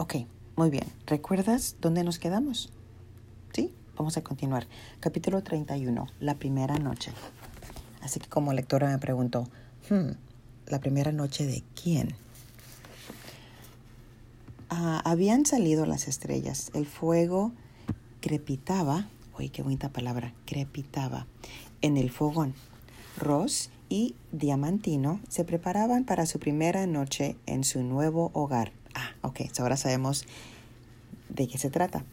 Ok, muy bien. ¿Recuerdas dónde nos quedamos? Sí, vamos a continuar. Capítulo 31, la primera noche. Así que como lectora me pregunto, hmm, ¿la primera noche de quién? Ah, habían salido las estrellas. El fuego crepitaba, uy, qué bonita palabra, crepitaba en el fogón. Ross y Diamantino se preparaban para su primera noche en su nuevo hogar. Ok, ahora sabemos de qué se trata.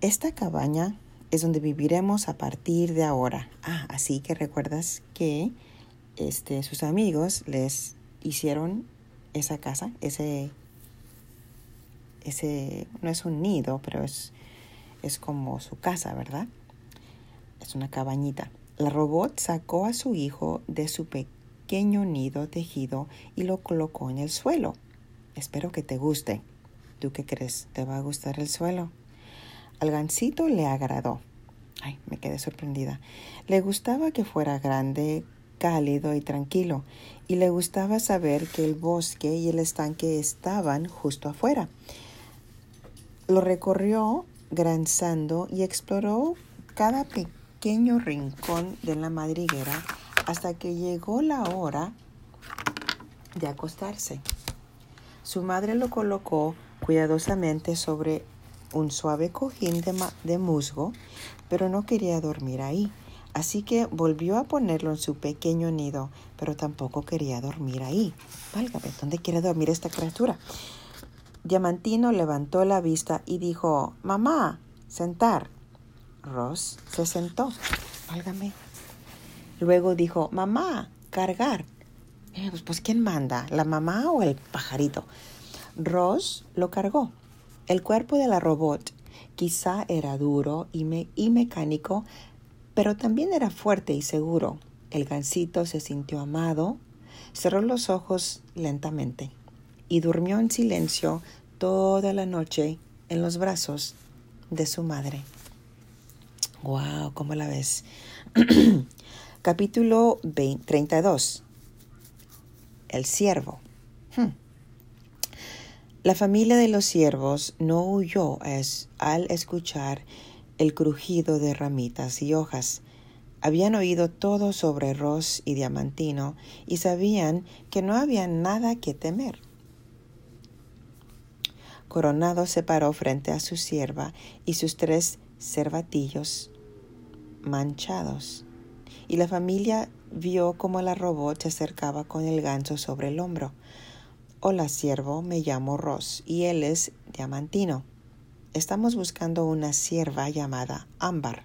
Esta cabaña es donde viviremos a partir de ahora. Ah, así que recuerdas que este, sus amigos les hicieron esa casa, ese, ese, no es un nido, pero es, es como su casa, ¿verdad? Es una cabañita. La robot sacó a su hijo de su pequeño nido tejido y lo colocó en el suelo. Espero que te guste. ¿Tú qué crees? ¿Te va a gustar el suelo? Al gansito le agradó. Ay, me quedé sorprendida. Le gustaba que fuera grande, cálido y tranquilo, y le gustaba saber que el bosque y el estanque estaban justo afuera. Lo recorrió granzando y exploró cada pequeño rincón de la madriguera hasta que llegó la hora de acostarse. Su madre lo colocó cuidadosamente sobre un suave cojín de, musgo, pero no quería dormir ahí. Así que volvió a ponerlo en su pequeño nido, pero tampoco quería dormir ahí. Válgame, ¿dónde quiere dormir esta criatura? Diamantino levantó la vista y dijo, Mamá, sentar. Ross se sentó. Válgame. Luego dijo, Mamá, cargar. Eh, pues, pues, ¿quién manda? ¿La mamá o el pajarito? Ross lo cargó. El cuerpo de la robot quizá era duro y, y mecánico, pero también era fuerte y seguro. El gansito se sintió amado, cerró los ojos lentamente y durmió en silencio toda la noche en los brazos de su madre. ¡Wow! ¿Cómo la ves? Capítulo 32 el siervo. Hmm. La familia de los siervos no huyó al escuchar el crujido de ramitas y hojas. Habían oído todo sobre Ross y Diamantino y sabían que no había nada que temer. Coronado se paró frente a su sierva y sus tres cervatillos manchados, y la familia vio cómo la robot se acercaba con el ganso sobre el hombro. Hola, siervo, me llamo Ross y él es Diamantino. Estamos buscando una sierva llamada Ámbar.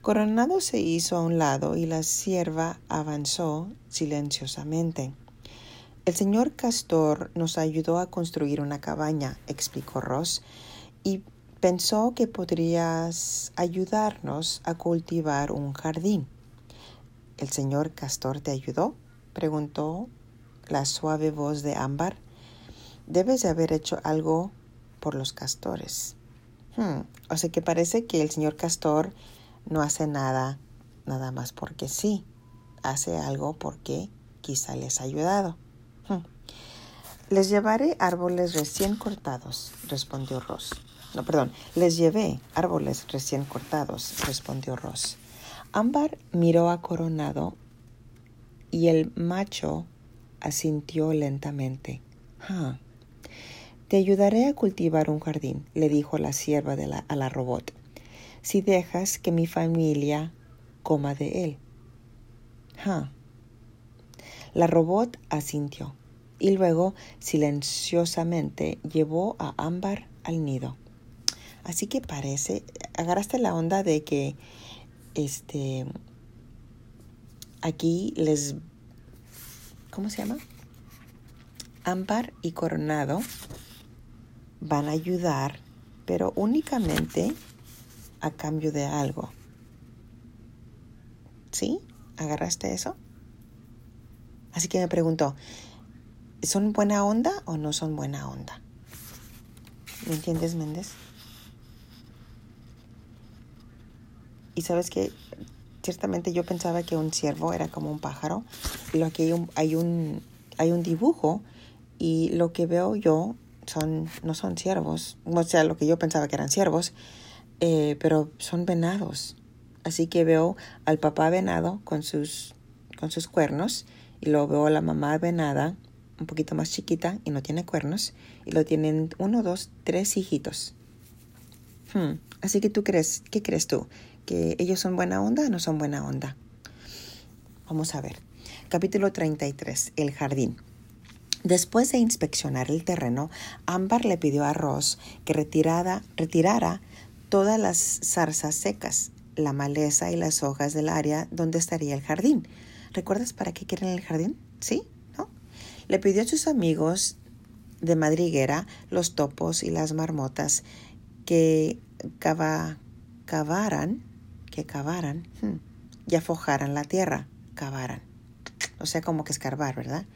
Coronado se hizo a un lado y la sierva avanzó silenciosamente. El señor Castor nos ayudó a construir una cabaña, explicó Ross, y pensó que podrías ayudarnos a cultivar un jardín. ¿El señor Castor te ayudó? preguntó la suave voz de Ámbar. Debes de haber hecho algo por los castores. Hmm, o sea que parece que el señor Castor no hace nada, nada más porque sí. Hace algo porque quizá les ha ayudado. Hmm. Les llevaré árboles recién cortados, respondió Ross. No, perdón, les llevé árboles recién cortados, respondió Ross. Ámbar miró a Coronado y el macho asintió lentamente. Ah, te ayudaré a cultivar un jardín, le dijo la sierva de la, a la robot, si dejas que mi familia coma de él. Ah. La robot asintió y luego silenciosamente llevó a Ámbar al nido. Así que parece, agarraste la onda de que este, aquí les, ¿cómo se llama? Ámbar y Coronado van a ayudar, pero únicamente a cambio de algo. ¿Sí? ¿Agarraste eso? Así que me pregunto, ¿son buena onda o no son buena onda? ¿Me entiendes, Méndez? Y sabes que ciertamente yo pensaba que un ciervo era como un pájaro, lo que hay un, hay un, hay un dibujo y lo que veo yo son, no son ciervos, o sea, lo que yo pensaba que eran ciervos, eh, pero son venados. Así que veo al papá venado con sus, con sus cuernos y luego veo a la mamá venada un poquito más chiquita y no tiene cuernos y lo tienen uno, dos, tres hijitos. Hmm. Así que tú crees, ¿qué crees tú? ¿Que ellos son buena onda o no son buena onda? Vamos a ver. Capítulo 33, el jardín. Después de inspeccionar el terreno, Ámbar le pidió a Ross que retirara todas las zarzas secas, la maleza y las hojas del área donde estaría el jardín. ¿Recuerdas para qué quieren el jardín? ¿Sí? ¿No? Le pidió a sus amigos de madriguera, los topos y las marmotas, que cavaran, que cavaran hmm, y afojaran la tierra, cavaran. O sea, como que escarbar, ¿verdad?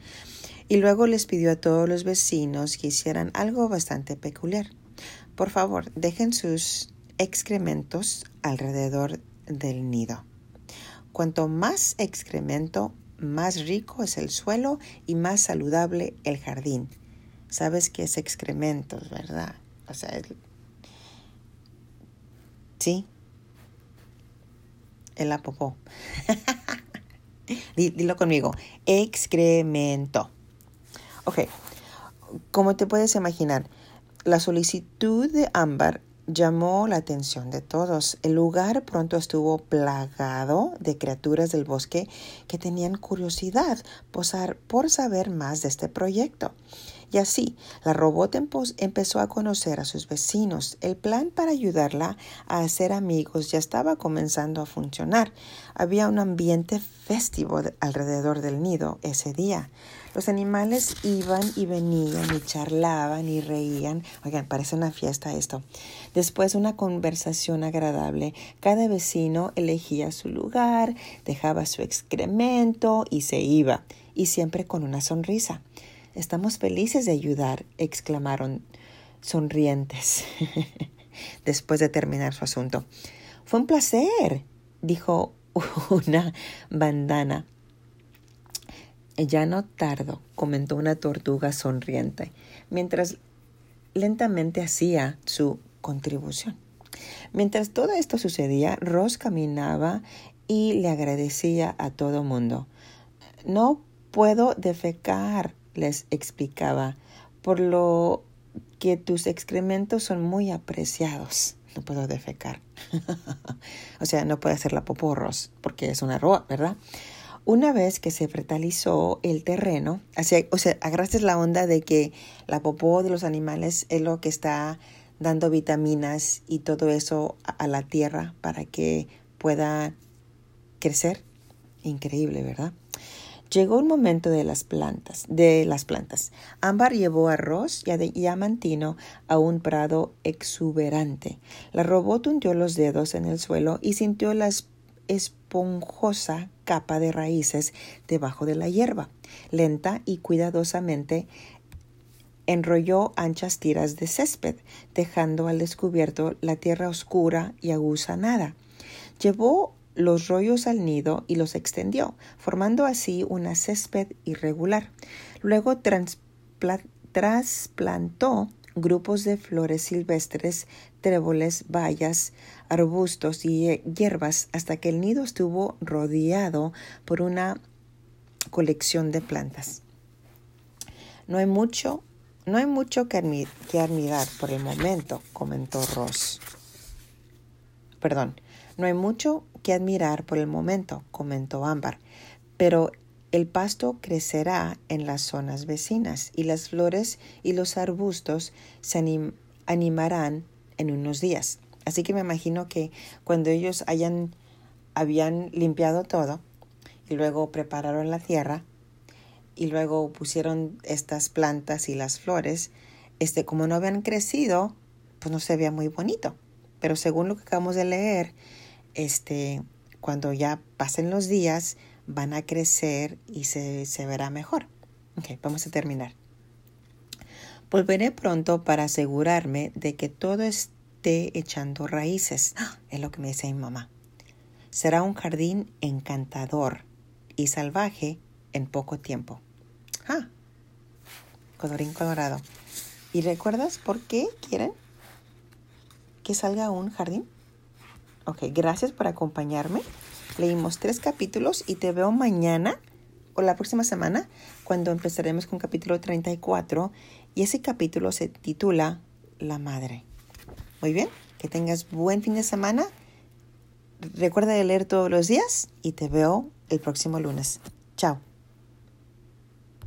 Y luego les pidió a todos los vecinos que hicieran algo bastante peculiar. Por favor, dejen sus excrementos alrededor del nido. Cuanto más excremento, más rico es el suelo y más saludable el jardín. Sabes que es excrementos, ¿verdad? O sea, sí, el apopó. Dilo conmigo, excremento. Ok, como te puedes imaginar, la solicitud de Ámbar llamó la atención de todos. El lugar pronto estuvo plagado de criaturas del bosque que tenían curiosidad por saber más de este proyecto. Y así, la robot empezó a conocer a sus vecinos. El plan para ayudarla a hacer amigos ya estaba comenzando a funcionar. Había un ambiente festivo alrededor del nido ese día. Los animales iban y venían y charlaban y reían. Oigan, parece una fiesta esto. Después una conversación agradable. Cada vecino elegía su lugar, dejaba su excremento y se iba. Y siempre con una sonrisa. Estamos felices de ayudar, exclamaron sonrientes después de terminar su asunto. Fue un placer, dijo una bandana ya no tardo, comentó una tortuga sonriente, mientras lentamente hacía su contribución. Mientras todo esto sucedía, Ross caminaba y le agradecía a todo mundo. No puedo defecar, les explicaba, por lo que tus excrementos son muy apreciados. No puedo defecar. o sea, no puede hacer la poporros porque es una roa, ¿verdad? Una vez que se fertilizó el terreno, o sea, agarraste la onda de que la popó de los animales es lo que está dando vitaminas y todo eso a la tierra para que pueda crecer. Increíble, ¿verdad? Llegó el momento de las plantas, de las plantas. Ámbar llevó a Ross y Diamantino a un prado exuberante. La robot hundió los dedos en el suelo y sintió las esponjosa capa de raíces debajo de la hierba. Lenta y cuidadosamente enrolló anchas tiras de césped, dejando al descubierto la tierra oscura y aguzanada. Llevó los rollos al nido y los extendió, formando así una césped irregular. Luego trasplantó grupos de flores silvestres, tréboles, bayas, arbustos y hierbas hasta que el nido estuvo rodeado por una colección de plantas. No hay mucho, no hay mucho que, admirar por el momento, comentó Ross. Perdón, no hay mucho que admirar por el momento, comentó Ámbar, pero el pasto crecerá en las zonas vecinas y las flores y los arbustos se animarán en unos días. Así que me imagino que cuando ellos hayan, habían limpiado todo y luego prepararon la tierra y luego pusieron estas plantas y las flores, este, como no habían crecido, pues no se veía muy bonito. Pero según lo que acabamos de leer, este, cuando ya pasen los días, van a crecer y se, se verá mejor. Ok, vamos a terminar. Volveré pronto para asegurarme de que todo esté echando raíces. Es lo que me dice mi mamá. Será un jardín encantador y salvaje en poco tiempo. Ah, colorín colorado. ¿Y recuerdas por qué quieren que salga un jardín? Ok, gracias por acompañarme. Leímos tres capítulos y te veo mañana o la próxima semana cuando empezaremos con capítulo 34 y ese capítulo se titula La Madre. Muy bien, que tengas buen fin de semana. Recuerda de leer todos los días y te veo el próximo lunes. Chao.